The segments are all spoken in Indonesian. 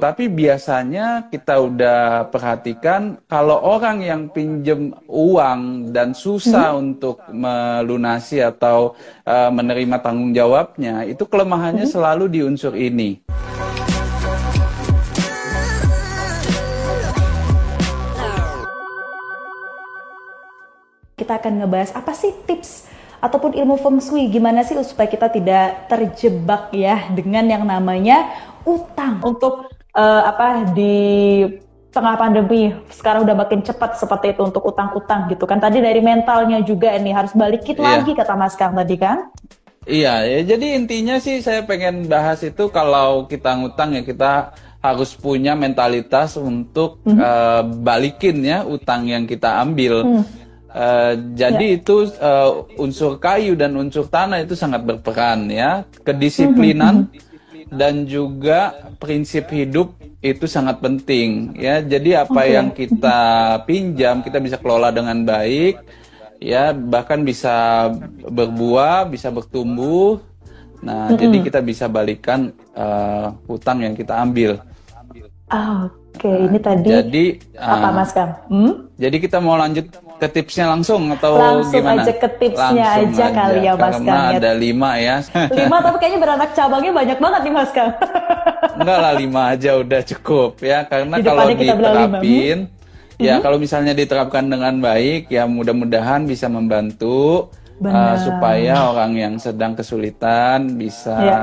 Tapi biasanya kita udah perhatikan kalau orang yang pinjem uang dan susah hmm. untuk melunasi atau uh, menerima tanggung jawabnya, itu kelemahannya hmm. selalu di unsur ini. Kita akan ngebahas apa sih tips ataupun ilmu feng shui gimana sih supaya kita tidak terjebak ya dengan yang namanya utang untuk uh, apa di tengah pandemi sekarang udah makin cepat seperti itu untuk utang-utang gitu kan tadi dari mentalnya juga ini harus balikin yeah. lagi kata Mas Kang tadi kan Iya, ya, jadi intinya sih saya pengen bahas itu kalau kita ngutang ya kita harus punya mentalitas untuk mm -hmm. uh, balikin ya utang yang kita ambil. Mm. Uh, jadi ya. itu uh, unsur kayu dan unsur tanah itu sangat berperan ya. Kedisiplinan mm-hmm. Dan juga prinsip hidup itu sangat penting ya. Jadi apa okay. yang kita pinjam kita bisa kelola dengan baik ya, bahkan bisa berbuah, bisa bertumbuh. Nah, mm-hmm. jadi kita bisa balikan uh, hutang yang kita ambil. Oh, Oke, okay. ini tadi jadi, apa uh, Mas Kang? Hmm? Jadi kita mau lanjut ke tipsnya langsung atau langsung gimana? aja ke tipsnya langsung aja, aja kali ya Mas Karena Kang. ada lima ya. lima tapi kayaknya beranak cabangnya banyak banget nih Mas Kang. Enggak lah lima aja udah cukup ya karena Di kalau diterapin ya hmm? kalau misalnya diterapkan dengan baik ya mudah-mudahan bisa membantu uh, supaya orang yang sedang kesulitan bisa ya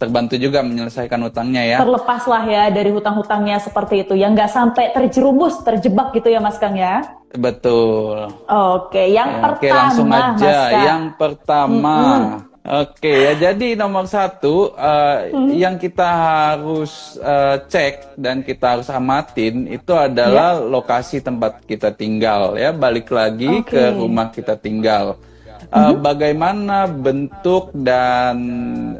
terbantu juga menyelesaikan utangnya ya. Terlepas lah ya dari hutang-hutangnya seperti itu, yang nggak sampai terjerumus, terjebak gitu ya Mas Kang ya. Betul. Oke, yang ya, pertama. Oke, langsung aja. Yang pertama. -hmm. Oke ya, jadi nomor satu uh, hmm. yang kita harus uh, cek dan kita harus amatin itu adalah yeah. lokasi tempat kita tinggal ya. Balik lagi okay. ke rumah kita tinggal. Uh, hmm. Bagaimana bentuk dan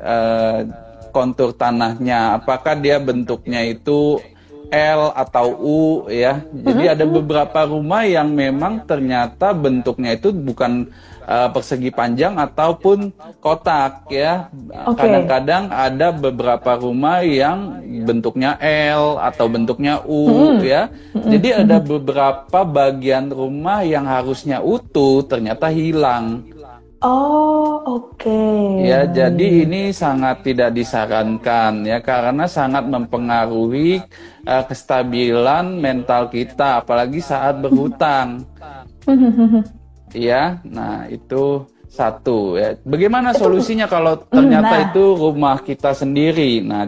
uh, kontur tanahnya, apakah dia bentuknya itu L atau U ya. Jadi ada beberapa rumah yang memang ternyata bentuknya itu bukan uh, persegi panjang ataupun kotak ya. Kadang-kadang okay. ada beberapa rumah yang bentuknya L atau bentuknya U hmm. ya. Jadi ada beberapa bagian rumah yang harusnya utuh ternyata hilang. Oh, oke. Okay. Ya, jadi ini sangat tidak disarankan ya karena sangat mempengaruhi uh, kestabilan mental kita apalagi saat berhutang. ya, nah itu satu ya. Bagaimana solusinya kalau ternyata nah. itu rumah kita sendiri? Nah,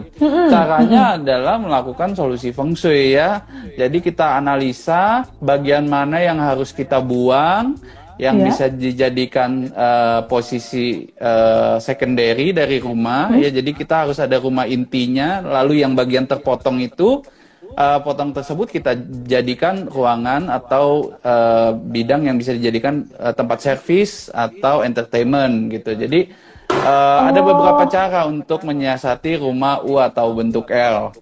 caranya adalah melakukan solusi feng shui ya. Jadi kita analisa bagian mana yang harus kita buang yang yeah. bisa dijadikan uh, posisi uh, secondary dari rumah hmm. ya jadi kita harus ada rumah intinya lalu yang bagian terpotong itu uh, potong tersebut kita jadikan ruangan atau uh, bidang yang bisa dijadikan uh, tempat servis atau entertainment gitu jadi uh, oh. ada beberapa cara untuk menyiasati rumah U atau bentuk L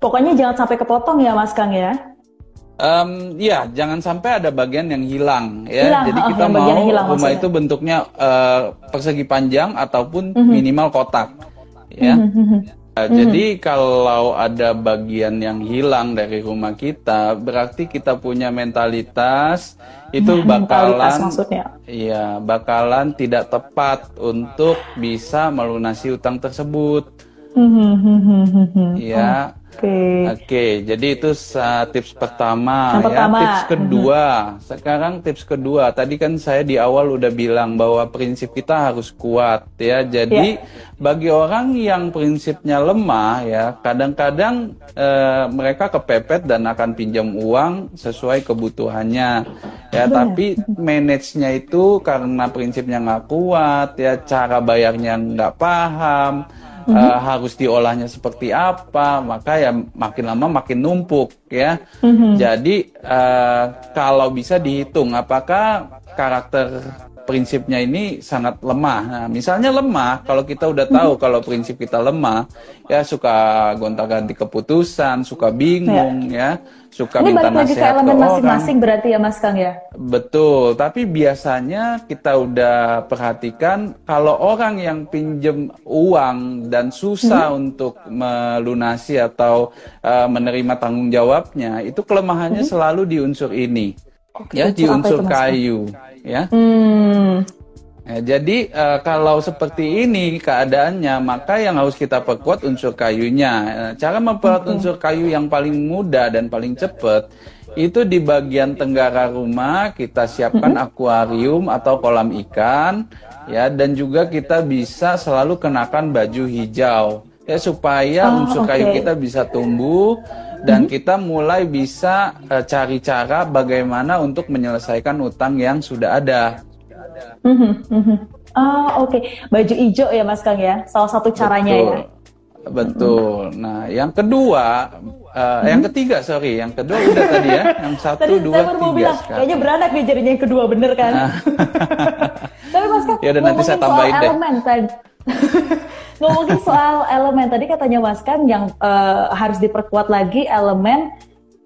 pokoknya jangan sampai kepotong ya Mas Kang ya Um, ya, jangan sampai ada bagian yang hilang ya. Hilang. Jadi kita oh, mau hilang, rumah maksudnya. itu bentuknya uh, persegi panjang ataupun mm -hmm. minimal kotak, ya. Mm -hmm. uh, Jadi kalau ada bagian yang hilang dari rumah kita, berarti kita punya mentalitas itu bakalan, iya, bakalan tidak tepat untuk bisa melunasi utang tersebut. Iya. Oke. Okay. Oke, okay, jadi itu uh, tips pertama Yang ya. Pertama. Tips kedua. Sekarang tips kedua. Tadi kan saya di awal udah bilang bahwa prinsip kita harus kuat ya. Jadi yeah. bagi orang yang prinsipnya lemah ya, kadang-kadang uh, mereka kepepet dan akan pinjam uang sesuai kebutuhannya. Ya, Benar. tapi manage-nya itu karena prinsipnya nggak kuat ya, cara bayarnya nggak paham mm -hmm. uh, harus diolahnya seperti apa, maka ya makin lama makin numpuk ya. Mm -hmm. Jadi uh, kalau bisa dihitung apakah karakter prinsipnya ini sangat lemah. Nah, misalnya lemah, kalau kita udah tahu kalau prinsip kita lemah, ya suka gonta-ganti keputusan, suka bingung, ya, ya suka ini minta balik lagi ke elemen masing-masing berarti ya Mas Kang ya? Betul, tapi biasanya kita udah perhatikan kalau orang yang pinjem uang dan susah hmm. untuk melunasi atau uh, menerima tanggung jawabnya, itu kelemahannya hmm. selalu di unsur ini. Oke, ya di unsur kayu ya. Hmm. Ya, jadi uh, kalau seperti ini keadaannya, maka yang harus kita perkuat unsur kayunya. Eh, cara memperkuat okay. unsur kayu yang paling mudah dan paling cepat itu di bagian tenggara rumah kita siapkan -hmm. akuarium atau kolam ikan, ya, dan juga kita bisa selalu kenakan baju hijau, ya supaya oh, unsur okay. kayu kita bisa tumbuh dan -hmm. kita mulai bisa uh, cari cara bagaimana untuk menyelesaikan utang yang sudah ada. Mm-hmm, mm-hmm. Ah oke, okay. baju hijau ya Mas Kang ya, salah satu caranya Betul. ya. Betul. Nah, yang kedua, uh, hmm. yang ketiga sorry, yang kedua udah tadi ya, yang satu tadi dua tiga. bilang, kayaknya beranak nih jadinya yang kedua bener kan? Nah. Tapi Mas Kang, ya udah nanti saya tambahin deh. Elemen, tadi. ngomongin soal elemen tadi katanya Mas Kang yang uh, harus diperkuat lagi elemen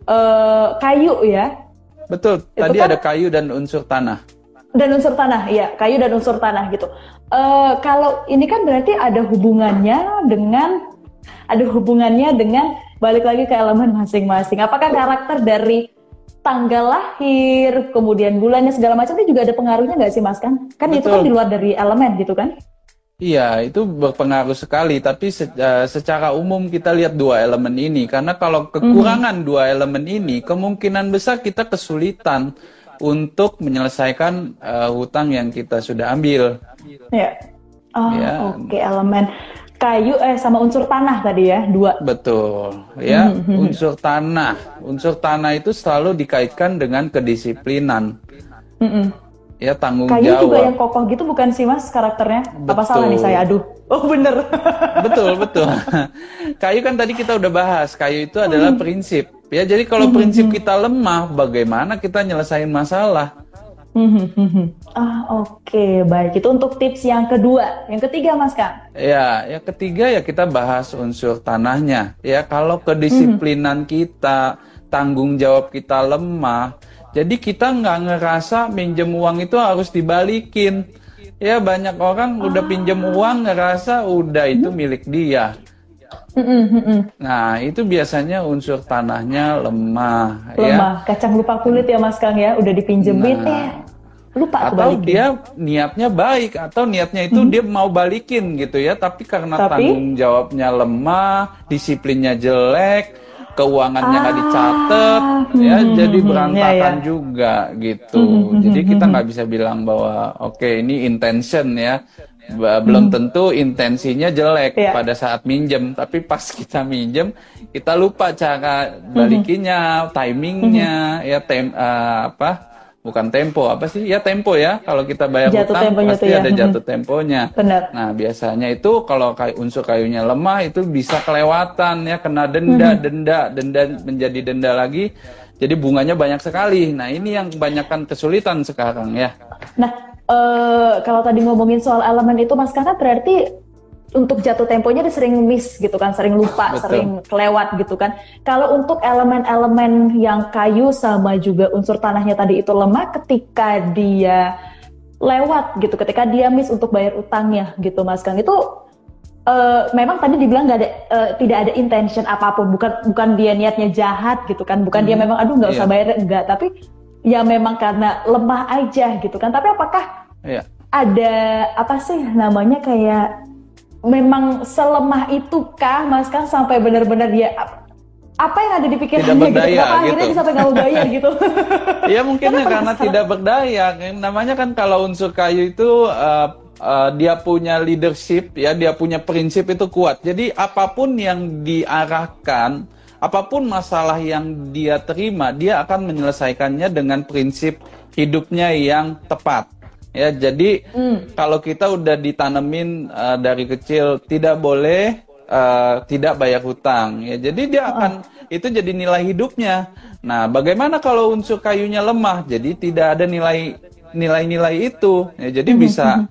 uh, kayu ya. Betul. Tadi kan, ada kayu dan unsur tanah dan unsur tanah, ya kayu dan unsur tanah gitu. Uh, kalau ini kan berarti ada hubungannya dengan ada hubungannya dengan balik lagi ke elemen masing-masing. Apakah karakter dari tanggal lahir, kemudian bulannya segala macam itu juga ada pengaruhnya nggak sih Mas kan? Kan Betul. itu kan di luar dari elemen gitu kan? Iya, itu berpengaruh sekali. Tapi se uh, secara umum kita lihat dua elemen ini, karena kalau kekurangan mm dua elemen ini, kemungkinan besar kita kesulitan untuk menyelesaikan uh, hutang yang kita sudah ambil. Ya. Oh, ya. oke okay, elemen kayu eh sama unsur tanah tadi ya, dua. Betul. Ya, mm -hmm. unsur tanah. Unsur tanah itu selalu dikaitkan dengan kedisiplinan. Mm -hmm. Ya, tanggung kayu jawab. Kayu juga yang kokoh gitu bukan sih Mas karakternya? Betul. Apa salah nih saya? Aduh. Oh, bener. betul, betul. kayu kan tadi kita udah bahas. Kayu itu adalah mm. prinsip Ya, jadi kalau mm-hmm. prinsip kita lemah, bagaimana kita nyelesain masalah? Mm-hmm. Ah, oke, okay. baik. Itu untuk tips yang kedua. Yang ketiga, Mas Kang? Ya, yang ketiga ya kita bahas unsur tanahnya. Ya, kalau kedisiplinan mm-hmm. kita, tanggung jawab kita lemah, jadi kita nggak ngerasa minjem uang itu harus dibalikin. Ya, banyak orang ah. udah pinjem uang ngerasa udah itu milik dia. Nah, itu biasanya unsur tanahnya lemah, ya. lemah. ya. Kacang lupa kulit ya Mas Kang ya, udah dipinjemin nah, eh lupa atau balikin. dia niatnya baik atau niatnya itu hmm. dia mau balikin gitu ya, tapi karena tapi, tanggung jawabnya lemah, disiplinnya jelek, keuangannya nggak ah, dicatat hmm, ya hmm, jadi hmm, berantakan ya, ya. juga gitu hmm, hmm jadi hmm, kita nggak bisa bilang bahwa oke okay, ini intention ya belum hmm. tentu intensinya jelek yeah. pada saat minjem tapi pas kita minjem kita lupa cara balikinya hmm. timingnya hmm. ya tem uh, apa bukan tempo apa sih ya tempo ya kalau kita bayar jatuh utang pasti ya. ada hmm. jatuh temponya Benar. nah biasanya itu kalau kayu unsur kayunya lemah itu bisa kelewatan ya kena denda hmm. denda denda menjadi denda lagi jadi bunganya banyak sekali nah ini yang kebanyakan kesulitan sekarang ya nah Uh, kalau tadi ngomongin soal elemen itu Mas Kakak berarti untuk jatuh temponya dia sering miss gitu kan, sering lupa, Betul. sering kelewat gitu kan. Kalau untuk elemen-elemen yang kayu sama juga unsur tanahnya tadi itu lemah ketika dia lewat gitu, ketika dia miss untuk bayar utangnya gitu Mas Kang itu uh, memang tadi dibilang nggak ada uh, tidak ada intention apa pun, bukan bukan dia niatnya jahat gitu kan, bukan hmm. dia memang aduh nggak usah yeah. bayar enggak, tapi ya memang karena lemah aja gitu kan. Tapi apakah ya. ada apa sih namanya kayak memang selemah itu kah Mas kan sampai benar-benar dia apa yang ada di pikirannya tidak berdaya, gitu? Kenapa gitu. akhirnya dia sampai nggak bayar gitu? ya mungkinnya karena, karena tidak berdaya. Namanya kan kalau unsur kayu itu uh, uh, dia punya leadership, ya dia punya prinsip itu kuat. Jadi apa pun yang diarahkan apa pun masalah yang dia terima, dia akan menyelesaikannya dengan prinsip hidupnya yang tepat. Ya, jadi hmm. kalau kita udah ditanemin uh, dari kecil tidak boleh uh, tidak bayar hutang, ya, jadi dia akan oh. itu jadi nilai hidupnya. Nah, bagaimana kalau unsur kayunya lemah? Jadi tidak ada nilai nilai-nilai itu. Ya, jadi bisa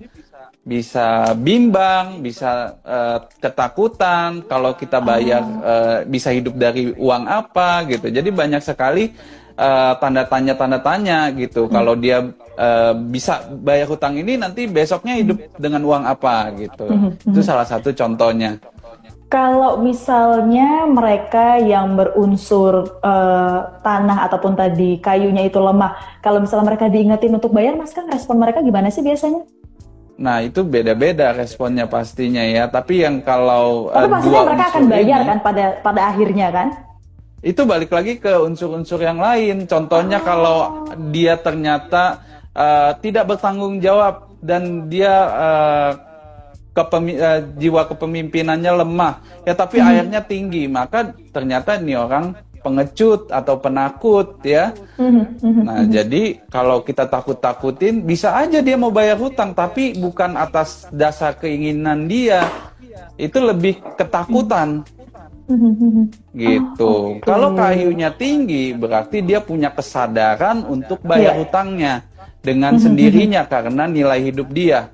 bisa bimbang, bisa uh, ketakutan kalau kita bayar uh, bisa hidup dari uang apa gitu. Jadi banyak sekali uh, tanda tanya tanda tanya gitu. Hmm. Kalau dia uh, bisa bayar hutang ini nanti besoknya hidup dengan uang apa gitu. Hmm. Itu salah satu contohnya. Kalau misalnya mereka yang berunsur uh, tanah ataupun tadi kayunya itu lemah, kalau misalnya mereka diingetin untuk bayar, mas kan respon mereka gimana sih biasanya? Nah itu beda-beda responnya pastinya ya. Tapi yang kalau Tapi uh, dua mereka akan bayar ini, kan pada pada akhirnya kan? Itu balik lagi ke unsur-unsur yang lain. Contohnya oh. kalau dia ternyata uh, tidak bertanggung jawab dan dia uh, kepemi uh, jiwa kepemimpinannya lemah, ya tapi hmm. airnya tinggi, maka ternyata ini orang pengecut atau penakut ya. Mm-hmm. Nah, jadi kalau kita takut-takutin bisa aja dia mau bayar hutang tapi bukan atas dasar keinginan dia. Itu lebih ketakutan. Mm-hmm. Gitu. Oh. Kalau kayunya tinggi berarti dia punya kesadaran untuk bayar yeah. hutangnya dengan mm-hmm. sendirinya karena nilai hidup dia.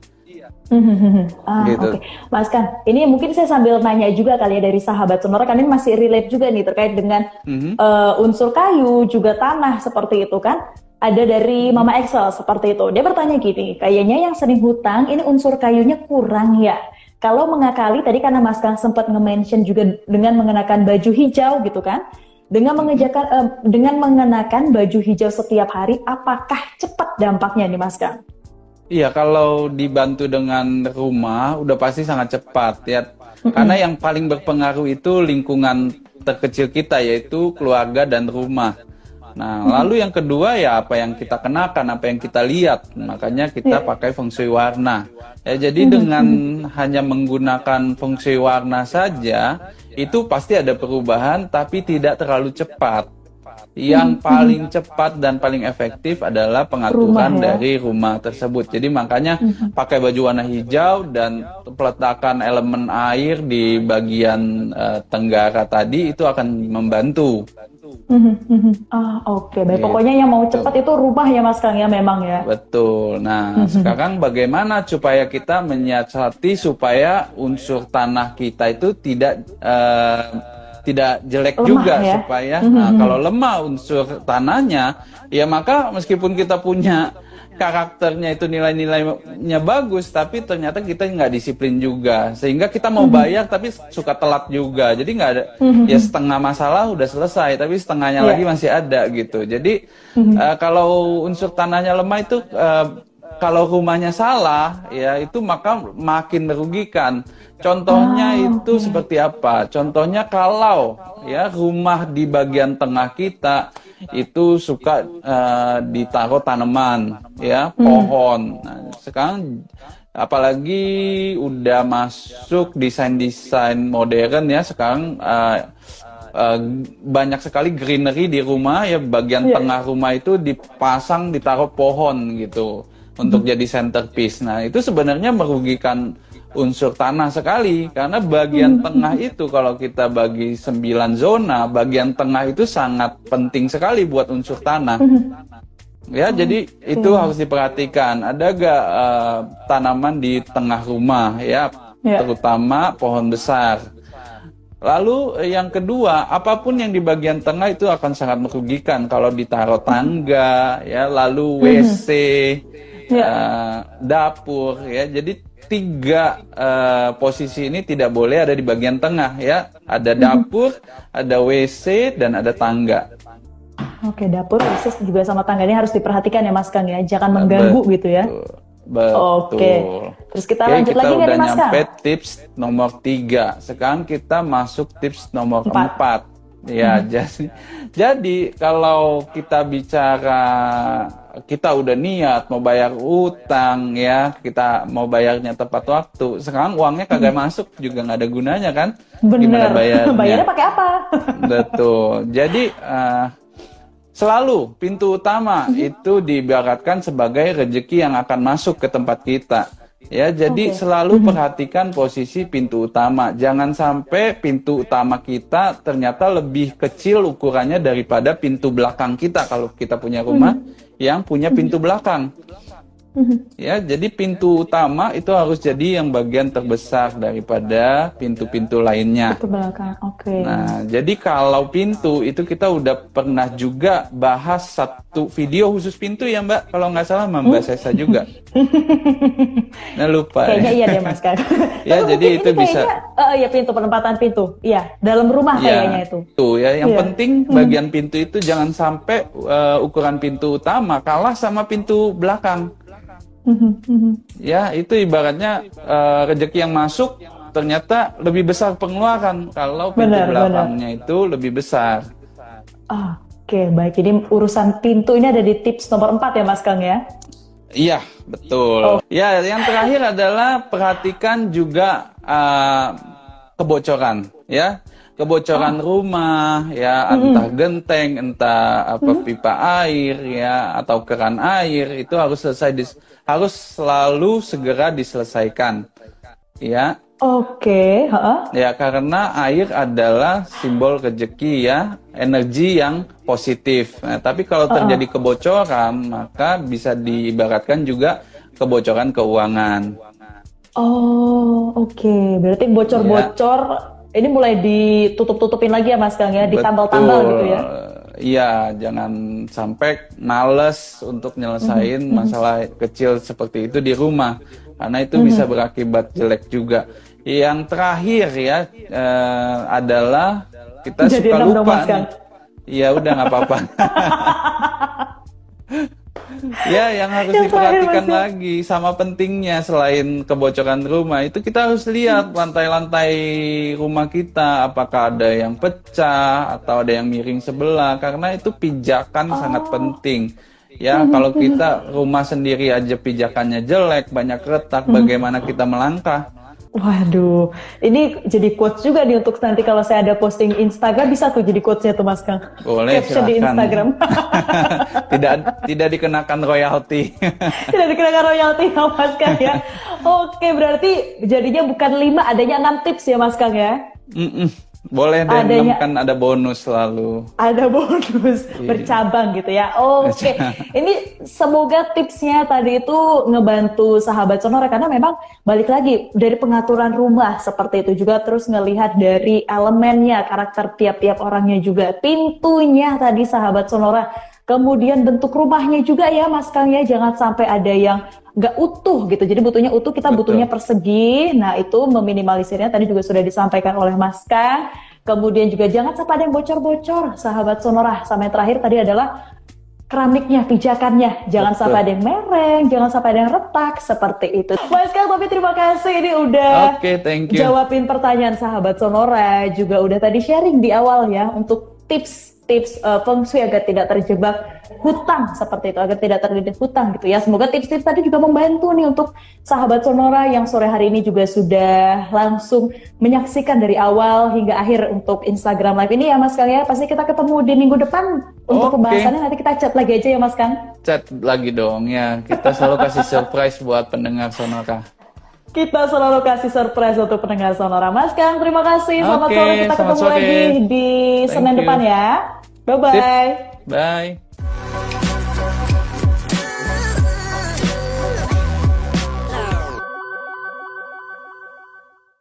Ah, gitu. Okay. Mas kan, ini mungkin saya sambil nanya juga kali ya dari sahabat sonora kan ini masih relate juga nih terkait dengan mm-hmm. uh, unsur kayu juga tanah seperti itu kan. Ada dari Mama Excel seperti itu. Dia bertanya gini, kayaknya yang sering hutang ini unsur kayunya kurang ya. Kalau mengakali tadi karena Mas Kang sempat nge-mention juga dengan mengenakan baju hijau gitu kan. Dengan mengejakan uh, dengan mengenakan baju hijau setiap hari apakah cepat dampaknya nih Mas Kang? Iya, kalau dibantu dengan rumah udah pasti sangat cepat ya. Karena yang paling berpengaruh itu lingkungan terkecil kita yaitu keluarga dan rumah. Nah, lalu yang kedua ya apa yang kita kenakan, apa yang kita lihat. Makanya kita yeah. pakai feng shui warna. Ya, jadi dengan hanya menggunakan feng shui warna saja itu pasti ada perubahan tapi tidak terlalu cepat yang hmm. paling cepat dan paling efektif adalah pengaturan rumah, ya? dari rumah tersebut. Jadi makanya hmm. pakai baju warna hijau dan peletakan elemen air di bagian uh, tenggara tadi itu akan membantu. Ah oke, okay. baik. Gitu. Pokoknya yang mau cepat itu rumah ya Mas Kang ya memang ya. Betul. Nah sekarang bagaimana supaya kita menyiasati supaya unsur tanah kita itu tidak uh, tidak jelek lemah, juga ya? supaya mm -hmm. nah, kalau lemah unsur tanahnya ya maka meskipun kita punya karakternya itu nilai-nilainya bagus tapi ternyata kita nggak disiplin juga sehingga kita mau mhm. bayar tapi suka telat juga jadi nggak ada mm-hmm. ya setengah masalah udah selesai tapi setengahnya yeah. lagi masih ada gitu jadi mm-hmm. uh, kalau unsur tanahnya lemah itu uh, kalau rumahnya salah ya itu maka makin merugikan. Contohnya oh, itu okay. seperti apa? Contohnya kalau ya rumah di bagian tengah kita itu suka uh, ditaruh tanaman ya hmm. pohon. Nah, sekarang apalagi udah masuk desain-desain modern ya sekarang uh, uh, banyak sekali greenery di rumah ya bagian yeah. tengah rumah itu dipasang ditaruh pohon gitu untuk jadi centerpiece. Nah, itu sebenarnya merugikan unsur tanah sekali karena bagian hmm. tengah itu kalau kita bagi sembilan zona, bagian tengah itu sangat penting sekali buat unsur tanah. Hmm. Ya, jadi itu harus diperhatikan. Ada gak uh, tanaman di tengah rumah ya, ya, terutama pohon besar. Lalu yang kedua, apa pun yang di bagian tengah itu akan sangat merugikan kalau ditaruh tangga, ya, lalu WC, ya. uh, dapur ya. Jadi tiga uh, posisi ini tidak boleh ada di bagian tengah ya. Ada mhm. dapur, ada WC dan ada tangga. Oke, dapur, WC juga sama tangga ini harus diperhatikan ya Mas Kang ya. Jangan mengganggu Betul. gitu ya. Betul. Oke. Terus kita Oke, lanjut kita lagi udah nyampe tips nomor tiga. Sekarang kita masuk tips nomor empat. empat. Ya, hmm. jadi jadi kalau kita bicara kita udah niat mau bayar utang ya, kita mau bayarnya tepat waktu. Sekarang uangnya kagak hmm. masuk juga nggak ada gunanya kan? Bener. Gimana bayarnya? bayarnya pakai apa? Betul. Jadi uh, selalu pintu utama hmm. itu diibaratkan sebagai rezeki yang akan masuk ke tempat kita. Ya, jadi okay. selalu mm-hmm. perhatikan posisi pintu utama. Jangan sampai pintu utama kita ternyata lebih kecil ukurannya daripada pintu belakang kita kalau kita punya rumah mm-hmm. yang punya pintu belakang. Ya, jadi pintu utama itu harus jadi yang bagian terbesar daripada pintu-pintu lainnya. Pintu belakang, oke. Okay. Nah, jadi kalau pintu itu kita udah pernah juga bahas satu video khusus pintu ya Mbak, kalau nggak salah Mbak hmm? Sesa juga. nah lupa. Kayaknya ya. iya deh Mas Kak. ya, jadi itu bisa. Uh, ya pintu penempatan pintu, iya dalam rumah ya, kayaknya itu. Tuh ya, yang ya. penting hmm. bagian pintu itu jangan sampai uh, ukuran pintu utama kalah sama pintu belakang. Ya, itu ibaratnya uh, rezeki yang masuk ternyata lebih besar pengeluaran kalau pintu benar, belakangnya benar. itu lebih besar. Oh, Oke, okay, baik. Jadi urusan pintu ini ada di tips nomor 4 ya Mas Kang ya? Iya, betul. Oh. Ya, yang terakhir adalah perhatikan juga uh, kebocoran, ya. Kebocoran oh. rumah, ya, mm-hmm. entah genteng, entah apa mm-hmm. pipa air, ya, atau keran air, itu harus selesai dis- harus selalu segera diselesaikan. Ya. Oke, okay. Ya, karena air adalah simbol rezeki ya, energi yang positif. Nah, tapi kalau terjadi uh-uh. kebocoran, maka bisa diibaratkan juga kebocoran keuangan. Oh, oke. Okay. Berarti bocor-bocor ya. Ini mulai ditutup-tutupin lagi ya Mas Kang ya, ditambal-tambal gitu ya. Iya, jangan sampai males untuk nyelesain mm -hmm. masalah kecil seperti itu di rumah, karena itu mm -hmm. bisa berakibat jelek juga. Yang terakhir ya uh, adalah kita Jadi suka lupa. Iya, udah nggak apa-apa. ya yang harus yang diperhatikan lagi sama pentingnya selain kebocoran rumah itu kita harus lihat lantai-lantai rumah kita apakah ada yang pecah atau ada yang miring sebelah karena itu pijakan oh. sangat penting ya hmm, kalau hmm. kita rumah sendiri aja pijakannya jelek banyak retak hmm. bagaimana kita melangkah Waduh, ini jadi quotes juga nih untuk nanti kalau saya ada posting Instagram bisa tuh jadi quotesnya tuh Mas Kang. Boleh Caption di Instagram. tidak tidak dikenakan royalti. tidak dikenakan royalti ya Mas Kang ya. Oke, berarti jadinya bukan lima, adanya enam tips ya Mas Kang ya. Mm -mm. Boleh deh, Adanya, kan ada bonus selalu. Ada bonus iya. bercabang gitu ya. Oke, okay. ini semoga tipsnya tadi itu ngebantu sahabat sonora karena memang balik lagi dari pengaturan rumah seperti itu juga terus ngelihat dari elemennya, karakter tiap-tiap orangnya juga, pintunya tadi sahabat sonora Kemudian bentuk rumahnya juga ya Mas Kang ya, jangan sampai ada yang nggak utuh gitu. Jadi butuhnya utuh, kita Betul. butuhnya persegi. Nah itu meminimalisirnya tadi juga sudah disampaikan oleh Mas Kang. Kemudian juga jangan sampai ada yang bocor-bocor, sahabat sonora. Sama yang terakhir tadi adalah keramiknya, pijakannya. Jangan Betul. sampai ada yang mereng, jangan sampai ada yang retak, seperti itu. Mas Kang, tapi terima kasih ini udah okay, thank you. jawabin pertanyaan sahabat Sonora. Juga udah tadi sharing di awal ya untuk tips tips uh, feng shui agar tidak terjebak hutang seperti itu agar tidak terlilit hutang gitu ya. Semoga tips-tips tadi juga membantu nih untuk sahabat sonora yang sore hari ini juga sudah langsung menyaksikan dari awal hingga akhir untuk Instagram live ini ya Mas Kang ya. Pasti kita ketemu di minggu depan untuk okay. pembahasannya. Nanti kita chat lagi aja ya Mas Kang. Chat lagi dong ya. Kita selalu kasih surprise buat pendengar sonora kita selalu kasih surprise untuk pendengar Sonora. Mas Kang, terima kasih. Selamat okay, sore. Kita ketemu sore. lagi di Thank Senin you. depan ya. Bye-bye. Bye.